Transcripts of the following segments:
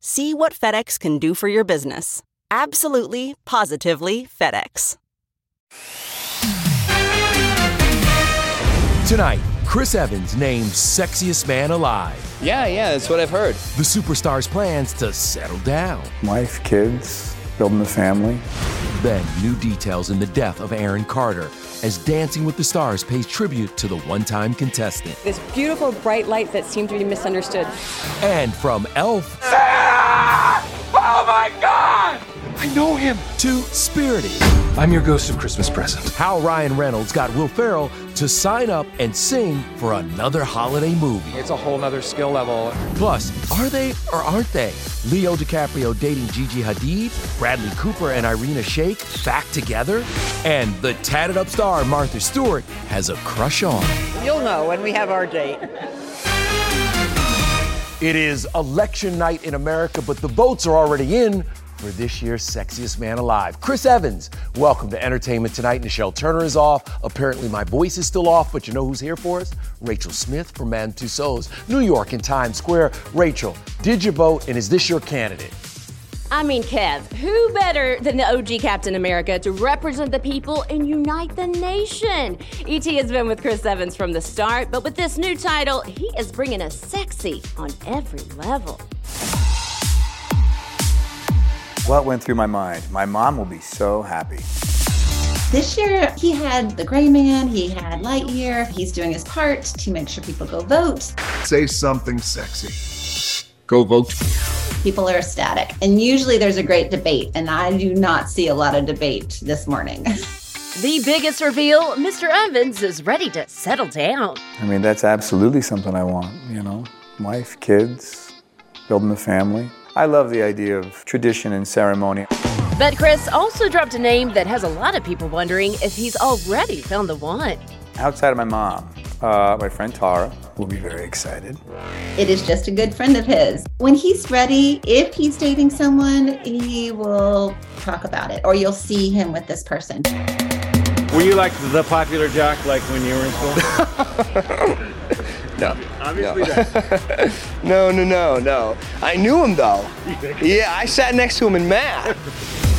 See what FedEx can do for your business. Absolutely, positively FedEx. Tonight, Chris Evans named Sexiest Man Alive. Yeah, yeah, that's what I've heard. The superstar's plans to settle down. Wife, kids, building a family. Then, new details in the death of Aaron Carter as Dancing with the Stars pays tribute to the one time contestant. This beautiful bright light that seemed to be misunderstood. And from Elf. Oh my God! I know him! To Spirited. I'm your ghost of Christmas present. How Ryan Reynolds got Will Ferrell to sign up and sing for another holiday movie. It's a whole nother skill level. Plus, are they or aren't they? Leo DiCaprio dating Gigi Hadid, Bradley Cooper and Irina Shayk back together, and the tatted up star Martha Stewart has a crush on. You'll know when we have our date. It is election night in America, but the votes are already in for this year's Sexiest Man Alive. Chris Evans, welcome to Entertainment Tonight. Nischelle Turner is off. Apparently, my voice is still off, but you know who's here for us? Rachel Smith from Madame Tussauds, New York in Times Square. Rachel, did you vote, and is this your candidate? I mean, Kev, who better than the OG Captain America to represent the people and unite the nation? ET has been with Chris Evans from the start, but with this new title, he is bringing us sexy on every level. What went through my mind? My mom will be so happy. This year, he had The Gray Man, he had Lightyear. He's doing his part to make sure people go vote. Say something sexy. Go vote. People are ecstatic. And usually there's a great debate, and I do not see a lot of debate this morning. The biggest reveal Mr. Evans is ready to settle down. I mean, that's absolutely something I want, you know? Wife, kids, building a family. I love the idea of tradition and ceremony. But Chris also dropped a name that has a lot of people wondering if he's already found the one. Outside of my mom, uh, my friend Tara will be very excited. It is just a good friend of his. When he's ready, if he's dating someone, he will talk about it, or you'll see him with this person. Were you like the popular jock like when you were in school? No. Obviously no. no, no, no, no. I knew him though. Yeah, I sat next to him in math.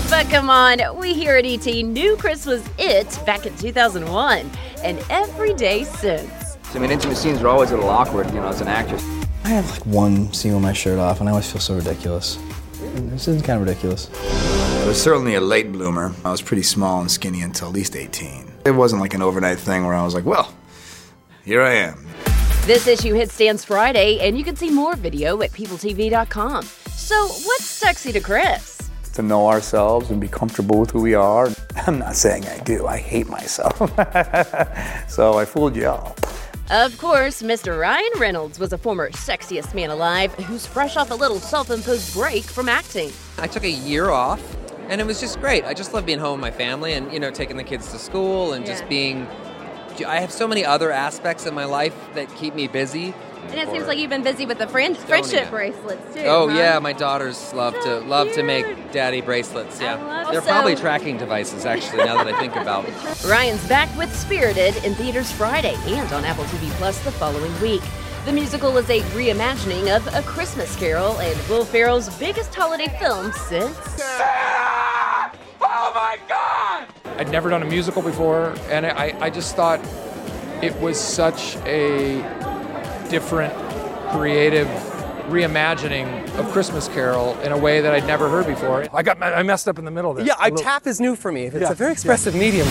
But come on, we here at ET knew Chris was it back in 2001, and every day since. I mean, intimate scenes are always a little awkward, you know, as an actress. I have like one scene with my shirt off, and I always feel so ridiculous. This is kind of ridiculous. I was certainly a late bloomer. I was pretty small and skinny until at least 18. It wasn't like an overnight thing where I was like, well, here I am. This issue hits stands Friday, and you can see more video at peopletv.com. So, what's sexy to Chris? To know ourselves and be comfortable with who we are. I'm not saying I do, I hate myself. so I fooled you all. Of course, Mr. Ryan Reynolds was a former sexiest man alive who's fresh off a little self imposed break from acting. I took a year off and it was just great. I just love being home with my family and, you know, taking the kids to school and just being. I have so many other aspects of my life that keep me busy. And it seems like you've been busy with the friend- friendship bracelets too. Oh huh? yeah, my daughters love to love to make daddy bracelets. Yeah, they're it. probably tracking devices actually. Now that I think about it. Ryan's back with Spirited in theaters Friday and on Apple TV Plus the following week. The musical is a reimagining of A Christmas Carol and Will Ferrell's biggest holiday film since. Santa! Oh my god! I'd never done a musical before, and I, I just thought it was such a different, creative reimagining of Christmas Carol in a way that I'd never heard before. I got I messed up in the middle there. Yeah, I, A little- tap is new for me. It's Yeah, a very expressive medium.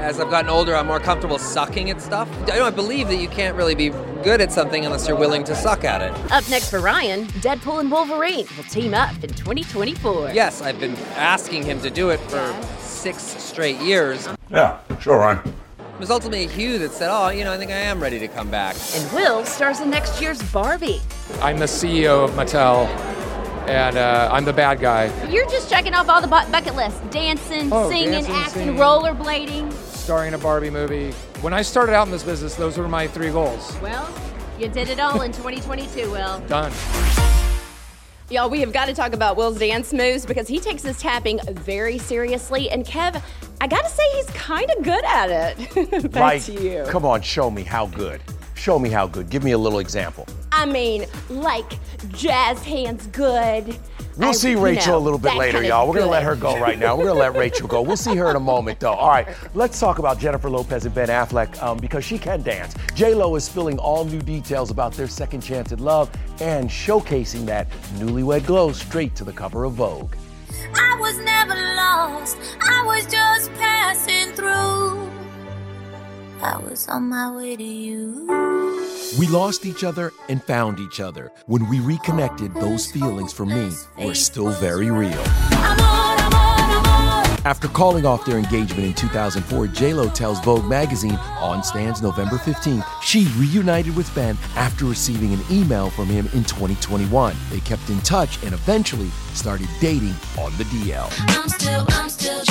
As I've gotten older, I'm more comfortable sucking at stuff. I don't believe that you can't really be good at something unless you're willing to suck at it. Up next for Ryan, Deadpool and Wolverine will team up in 2024. Yes, I've been asking him to do it for six straight years. Yeah, sure, Ryan. Was ultimately Hugh that said, "Oh, you know, I think I am ready to come back." And Will stars in next year's Barbie. I'm the CEO of Mattel, and uh, I'm the bad guy. You're just checking off all the bu- bucket lists dancing, Oh, singing, dancing, acting, singing. rollerblading. starring in a Barbie movie. When I started out in this business, those were my three goals. Well, you did it all in 2022, Will. Done. Y'all, we have got to talk about Will's dance moves because he takes his tapping very seriously. And Kev, I got to say, he's kind of good at it. Back like, to you. come on, show me how good. Show me how good. Give me a little example. I mean, like jazz hands good. We'll I- see you Rachel know, a little bit later, y'all. We're going to let her go right now. We're going to let Rachel go. We'll see her in a moment, though. All right, let's talk about Jennifer Lopez and Ben Affleck um, because she can dance. J-Lo is spilling all new details about their second chance at love and showcasing that newlywed glow straight to the cover of Vogue. I was never lost, I was just passing through. I was on my way to you. We lost each other and found each other. When we reconnected, those feelings for me were still very real. After calling off their engagement in 2004, J-Lo tells Vogue magazine on stands November 15th she reunited with Ben after receiving an email from him in 2021. They kept in touch and eventually started dating on the DL. I'm still, I'm still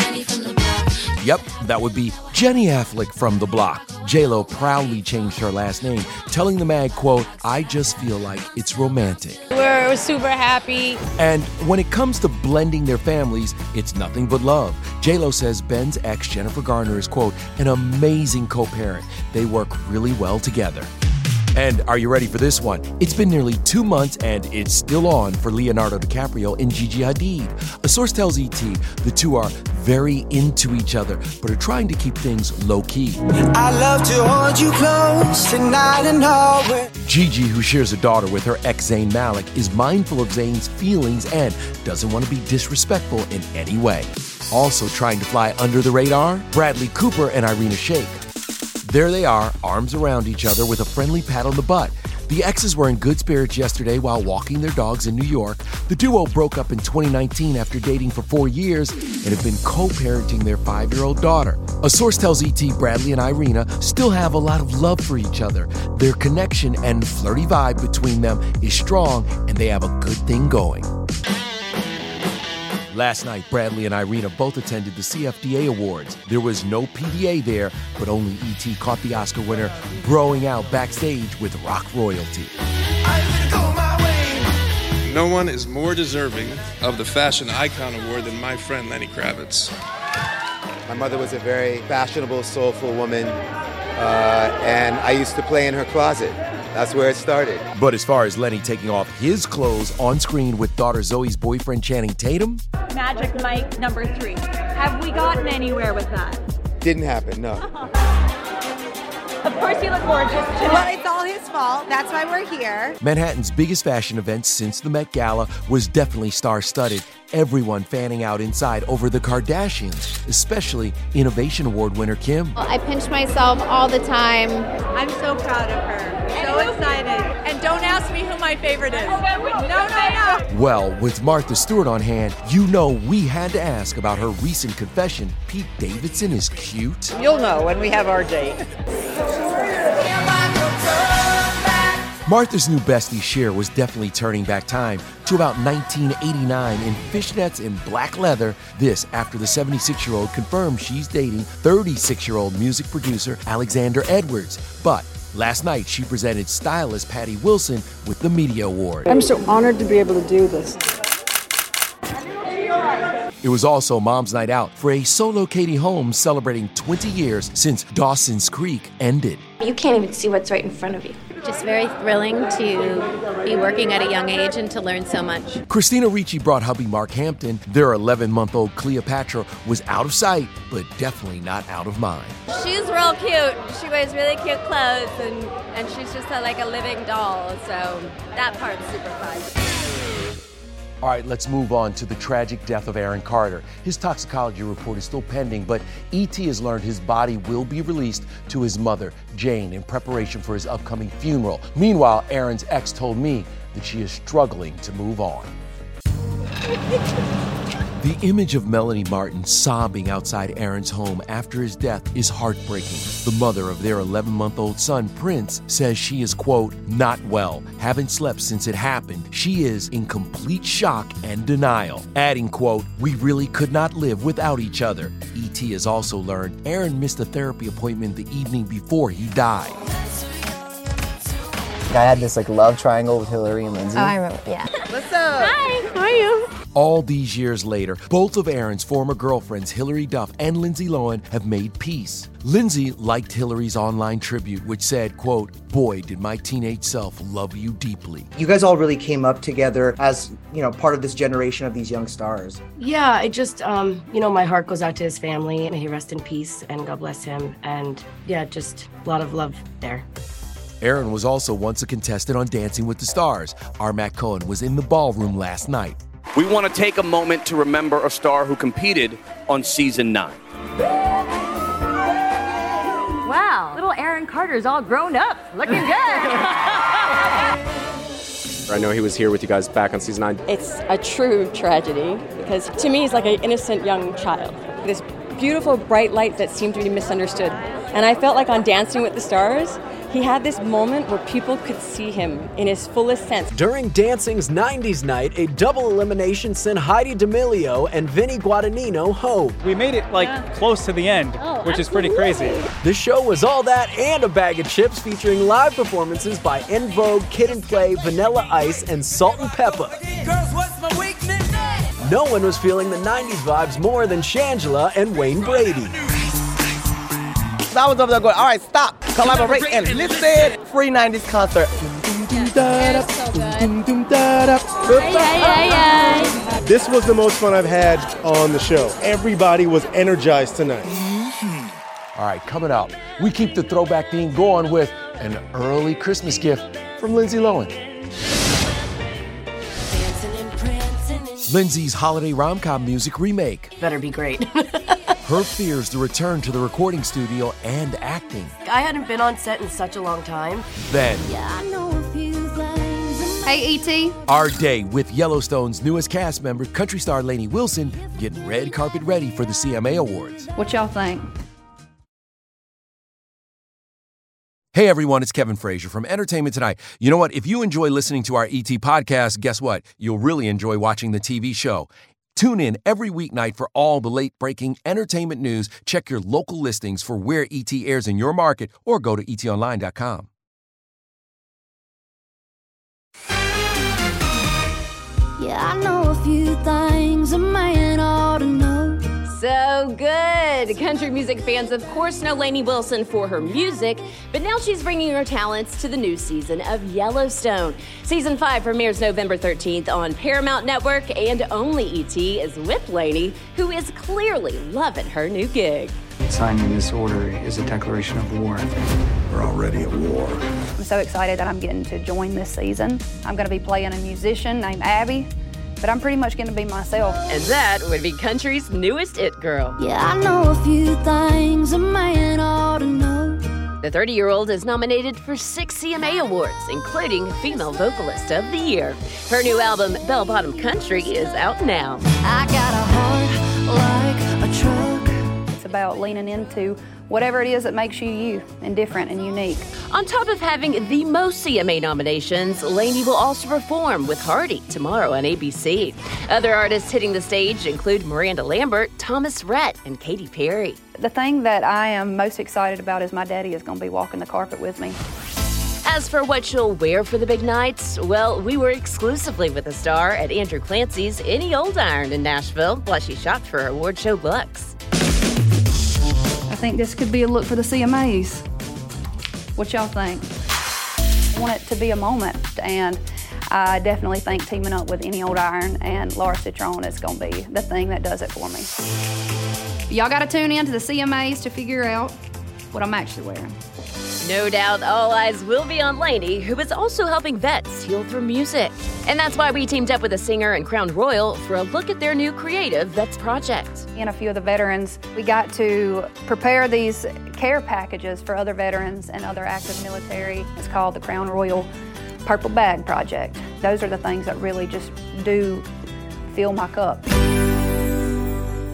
Yep, that would be Jenny Affleck from the block. J-Lo proudly changed her last name, telling the mag, quote, I just feel like it's romantic. We're super happy. And when it comes to blending their families, it's nothing but love. J-Lo says Ben's ex, Jennifer Garner, is, quote, an amazing co-parent. They work really well together. And are you ready for this one? It's been nearly two months and it's still on for Leonardo DiCaprio and Gigi Hadid. A source tells ET the two are very into each other, but are trying to keep things low key. I love to hold you close tonight and always. Gigi, who shares a daughter with her ex Zayn Malik, is mindful of Zayn's feelings and doesn't want to be disrespectful in any way. Also trying to fly under the radar, Bradley Cooper and Irina Shayk. There they are, arms around each other with a friendly pat on the butt. The exes were in good spirits yesterday while walking their dogs in New York. The duo broke up in 2019 after dating for four years and have been co parenting their five year old daughter. A source tells ET Bradley and Irina still have a lot of love for each other. Their connection and flirty vibe between them is strong and they have a good thing going. Last night, Bradley and Irina both attended the CFDA Awards. There was no PDA there, but only ET caught the Oscar winner broing out backstage with rock royalty. No one is more deserving of the Fashion Icon Award than my friend Lenny Kravitz. My mother was a very fashionable, soulful woman, uh, and I used to play in her closet. That's where it started. But as far as Lenny taking off his clothes on screen with daughter Zoe's boyfriend Channing Tatum, Magic Mike number three. Have we gotten anywhere with that? Didn't happen, no. Of course, you look gorgeous today. Well, it's all his fault. That's why we're here. Manhattan's biggest fashion event since the Met Gala was definitely star studded. Everyone fanning out inside over the Kardashians, especially Innovation Award winner Kim. I pinch myself all the time. I'm so proud of her. So excited. And don't ask me who my favorite is. No, no, no. Well, with Martha Stewart on hand, you know we had to ask about her recent confession Pete Davidson is cute. You'll know when we have our date. Martha's new bestie, Cher, was definitely turning back time to about 1989 in fishnets and black leather. This after the 76 year old confirmed she's dating 36 year old music producer Alexander Edwards. But last night she presented stylist Patty Wilson with the Media Award. I'm so honored to be able to do this. It was also Mom's Night Out for a solo Katie Holmes celebrating 20 years since Dawson's Creek ended. You can't even see what's right in front of you. Just very thrilling to be working at a young age and to learn so much. Christina Ricci brought hubby Mark Hampton. Their 11 month old Cleopatra was out of sight, but definitely not out of mind. She's real cute. She wears really cute clothes and, and she's just a, like a living doll. So that part's super fun. All right, let's move on to the tragic death of Aaron Carter. His toxicology report is still pending, but ET has learned his body will be released to his mother, Jane, in preparation for his upcoming funeral. Meanwhile, Aaron's ex told me that she is struggling to move on. The image of Melanie Martin sobbing outside Aaron's home after his death is heartbreaking. The mother of their 11 month old son, Prince, says she is, quote, not well, haven't slept since it happened. She is in complete shock and denial, adding, quote, we really could not live without each other. ET has also learned Aaron missed a therapy appointment the evening before he died. I had this like love triangle with Hilary and Lindsay. Oh, I remember. Yeah. What's up? Hi. How are you? All these years later, both of Aaron's former girlfriends, Hilary Duff and Lindsay Lohan, have made peace. Lindsay liked Hilary's online tribute, which said, quote, Boy, did my teenage self love you deeply. You guys all really came up together as, you know, part of this generation of these young stars. Yeah, I just, um, you know, my heart goes out to his family. May he rest in peace and God bless him. And yeah, just a lot of love there. Aaron was also once a contestant on Dancing with the Stars. Our Armac Cohen was in the ballroom last night. We want to take a moment to remember a star who competed on season nine. Wow, little Aaron Carter's all grown up, looking good. I know he was here with you guys back on season nine. It's a true tragedy because to me he's like an innocent young child. This beautiful bright light that seemed to be misunderstood. And I felt like on Dancing with the Stars, he had this moment where people could see him in his fullest sense. During Dancing's 90s night, a double elimination sent Heidi D'Amelio and Vinny Guadagnino home. We made it like close to the end, Oh, which is pretty crazy. The show was all that and a bag of chips featuring live performances by En Vogue, Kid 'n Play, Vanilla Ice, and Salt-N-Pepa. No one was feeling the 90s vibes more than Shangela and Wayne Brady. I was over there going, all right, stop, collaborate, and listen. Free 90s concert. This was the most fun I've had on the show. Everybody was energized tonight. All right, coming up, we keep the throwback theme going with an early Christmas gift from Lindsay Lohan. Lindsay's holiday rom com music remake. Better be great. Her fears to return to the recording studio and acting. I hadn't been on set in such a long time. Then, Hey, E.T. our day with Yellowstone's newest cast member, country star Lainey Wilson, getting red carpet ready for the CMA Awards. What y'all think? Hey everyone, it's Kevin Frazier from Entertainment Tonight. You know what? If you enjoy listening to our ET podcast, guess what? You'll really enjoy watching the TV show. Tune in every weeknight for all the late breaking entertainment news. Check your local listings for where ET airs in your market or go to etonline.com. Yeah, I know a few things a man ought. So good. Country music fans, of course, know Lainey Wilson for her music, but now she's bringing her talents to the new season of Yellowstone. Season 5 premieres November 13th on Paramount Network, and only ET is with Lainey, who is clearly loving her new gig. Signing this order is a declaration of war. We're already at war. I'm so excited that I'm getting to join this season. I'm going to be playing a musician named Abby, but I'm pretty much going to be myself. And that would be country's newest It Girl. Yeah, I know a few things a man ought to know. The 30 year old is nominated for six CMA Awards, including Female Vocalist of the Year. Her new album, Bell Bottom Country, is out now. I got a heart like a truck. It's about leaning into whatever it is that makes you you and different and unique. On top of having the most CMA nominations, Lainey will also perform with Hardy tomorrow on ABC. Other artists hitting the stage include Miranda Lambert, Thomas Rhett, and Katy Perry. The thing that I am most excited about is my daddy is going to be walking the carpet with me. As for what she'll wear for the big nights, well, we were exclusively with the star at Andrew Clancey's Any Old Iron in Nashville while she shopped for her award show looks. I think this could be a look for the CMAs. What y'all think? I want it to be a moment, and I definitely think teaming up with Any Old Iron and Laura Citron is going to be the thing that does it for me. Y'all got to tune in to the CMAs to figure out what I'm actually wearing. No doubt all eyes will be on Lainey, who is also helping vets heal through music. And that's why we teamed up with a singer and Crown Royal for a look at their new creative Vets project. And a few of the veterans, we got to prepare these care packages for other veterans and other active military. It's called the Crown Royal Purple Bag Project. Those are the things that really just do fill my cup.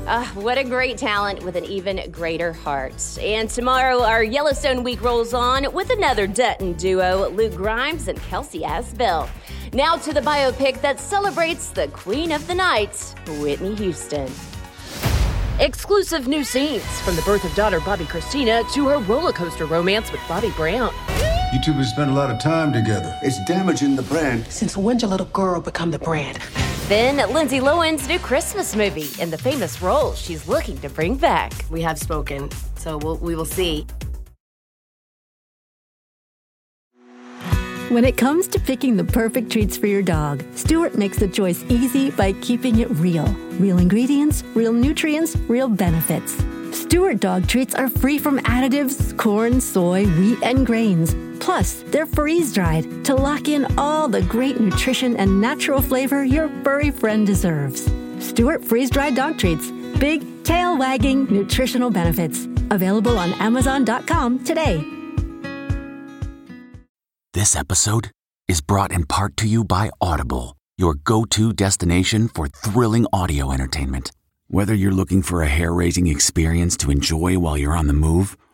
Ah, what a great talent with an even greater heart. And tomorrow, our Yellowstone week rolls on with another Dutton duo, Luke Grimes and Kelsey Asbille. Now to the biopic that celebrates the Queen of the Night, Whitney Houston. Exclusive new scenes from the birth of daughter Bobbi Kristina to her roller coaster romance with Bobby Brown. You two have spent a lot of time together. It's damaging the brand. Since when did a little girl become the brand? Then Lindsay Lohan's new Christmas movie and the famous role she's looking to bring back. We have spoken, so we'll, we will see. When it comes to picking the perfect treats for your dog, Stewart makes the choice easy by keeping it real. Real ingredients, real nutrients, real benefits. Stewart dog treats are free from additives, corn, soy, wheat, and grains. Plus, they're freeze dried to lock in all the great nutrition and natural flavor your furry friend deserves. Stewart freeze dried dog treats. Big, tail wagging nutritional benefits. Available on Amazon.com today. This episode is brought in part to you by Audible, your go to destination for thrilling audio entertainment. Whether you're looking for a hair raising experience to enjoy while you're on the move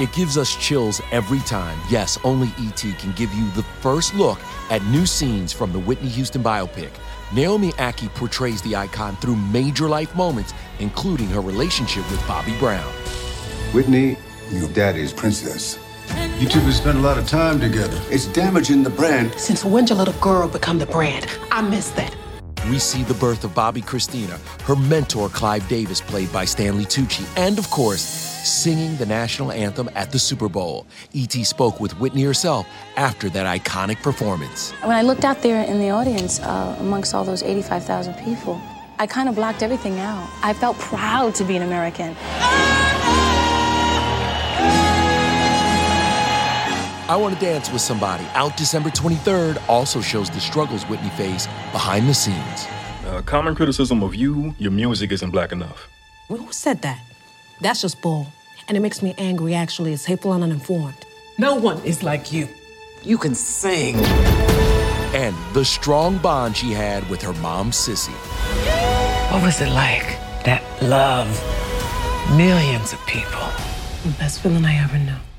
It gives us chills every time. Yes, only ET can give you the first look at new scenes from the Whitney Houston biopic. Naomi Ackie portrays the icon through major life moments, including her relationship with Bobby Brown. Whitney, your daddy's princess. You two have spent a lot of time together. It's damaging the brand. Since when did a little girl become the brand? I miss that. We see the birth of Bobbi Kristina, her mentor Clive Davis, played by Stanley Tucci, and of course, singing the national anthem at the Super Bowl. E.T. spoke with Whitney herself after that iconic performance. When I looked out there in the audience uh, amongst all those 85,000 people, I kind of blocked everything out. I felt proud to be an American. I Want to Dance with Somebody, out December 23rd, also shows the struggles Whitney faced behind the scenes. Uh, common criticism of you, your music isn't black enough. Well, who said that? That's just bull. And it makes me angry, actually. It's hateful and uninformed. No one is like you. You can sing. And the strong bond she had with her mom, Cissy. What was it like? That love. Millions of people. The best feeling I ever knew.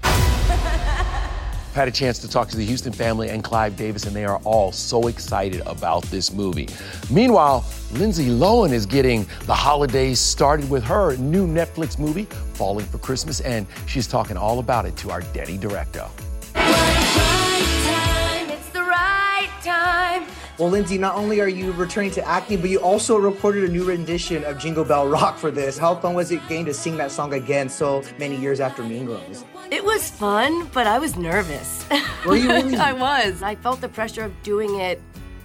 Had a chance to talk to the Houston family and Clive Davis, and they are all so excited about this movie. Meanwhile, Lindsay Lohan is getting the holidays started with her new Netflix movie, Falling for Christmas, and she's talking all about it to our Denny Directo. Well, Lindsay, not only are you returning to acting, but you also recorded a new rendition of Jingle Bell Rock for this. How fun was it getting to sing that song again so many years after Mean Girls? It was fun, but I was nervous. Were you really? I was. I felt the pressure of doing it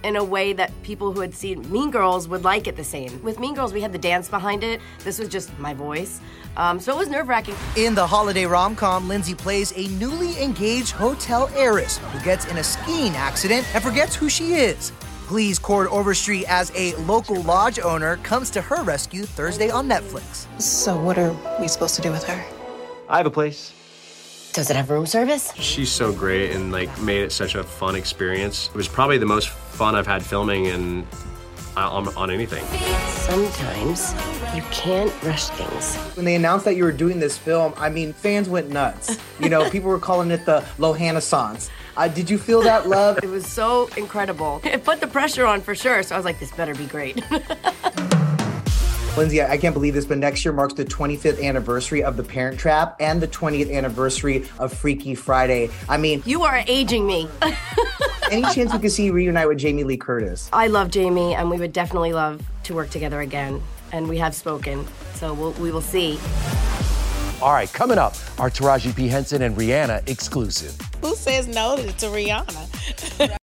in a way that people who had seen Mean Girls would like it the same. With Mean Girls, we had the dance behind it. This was just my voice. Um, so it was nerve wracking. In the holiday rom com, Lindsay plays a newly engaged hotel heiress who gets in a skiing accident and forgets who she is. Please, Chord Overstreet, as a local lodge owner, comes to her rescue Thursday on Netflix. So, what are we supposed to do with her? I have a place. Does it have room service? She's so great and like made it such a fun experience. It was probably the most fun I've had filming and on, on anything. Sometimes you can't rush things. When they announced that you were doing this film, I mean, fans went nuts. You know, people were calling it the Lohanaissance. Uh, did you feel that love? It was so incredible. It put the pressure on for sure. So I was like, this better be great. Lindsay, I can't believe this, but next year marks the 25th anniversary of The Parent Trap and the 20th anniversary of Freaky Friday. I mean, you are aging me. any chance we could see you reunite with Jamie Lee Curtis? I love Jamie, and we would definitely love to work together again. And we have spoken, so we'll, we will see. All right, coming up, our Taraji P. Henson and Rihanna exclusive. Who says no to Rihanna?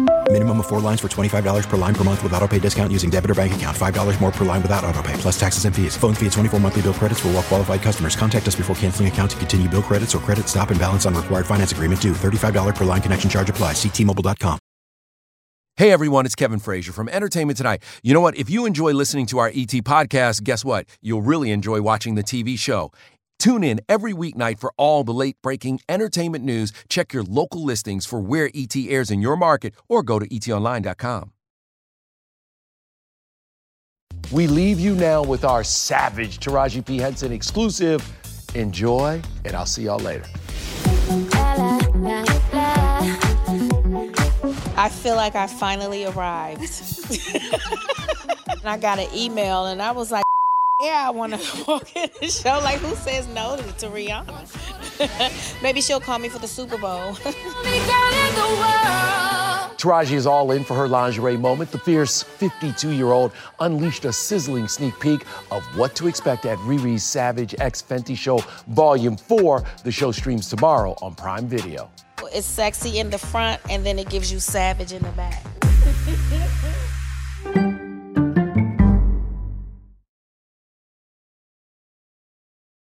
Minimum of four lines for $25 per line per month with auto pay discount using debit or bank account. $5 more per line without auto pay, plus taxes and fees. Phone fee at 24 monthly bill credits for all well qualified customers. Contact us before canceling account to continue bill credits or credit stop and balance on required finance agreement due. $35 per line connection charge apply. Ctmobile.com. Hey everyone, it's Kevin Frazier from Entertainment Tonight. You know what? If you enjoy listening to our ET podcast, guess what? You'll really enjoy watching the TV show. Tune in every weeknight for all the late breaking entertainment news. Check your local listings for where ET airs in your market or go to etonline.com. We leave you now with our savage Taraji P. Henson exclusive. Enjoy, and I'll see y'all later. I feel like I finally arrived. and I got an email, and I was like, yeah, I want to walk in the show. Like, who says no to, to Rihanna? Maybe she'll call me for the Super Bowl. Taraji is all in for her lingerie moment. The fierce 52 year old unleashed a sizzling sneak peek of what to expect at Riri's Savage X Fenty Show Volume 4. The show streams tomorrow on Prime Video. It's sexy in the front, and then it gives you savage in the back.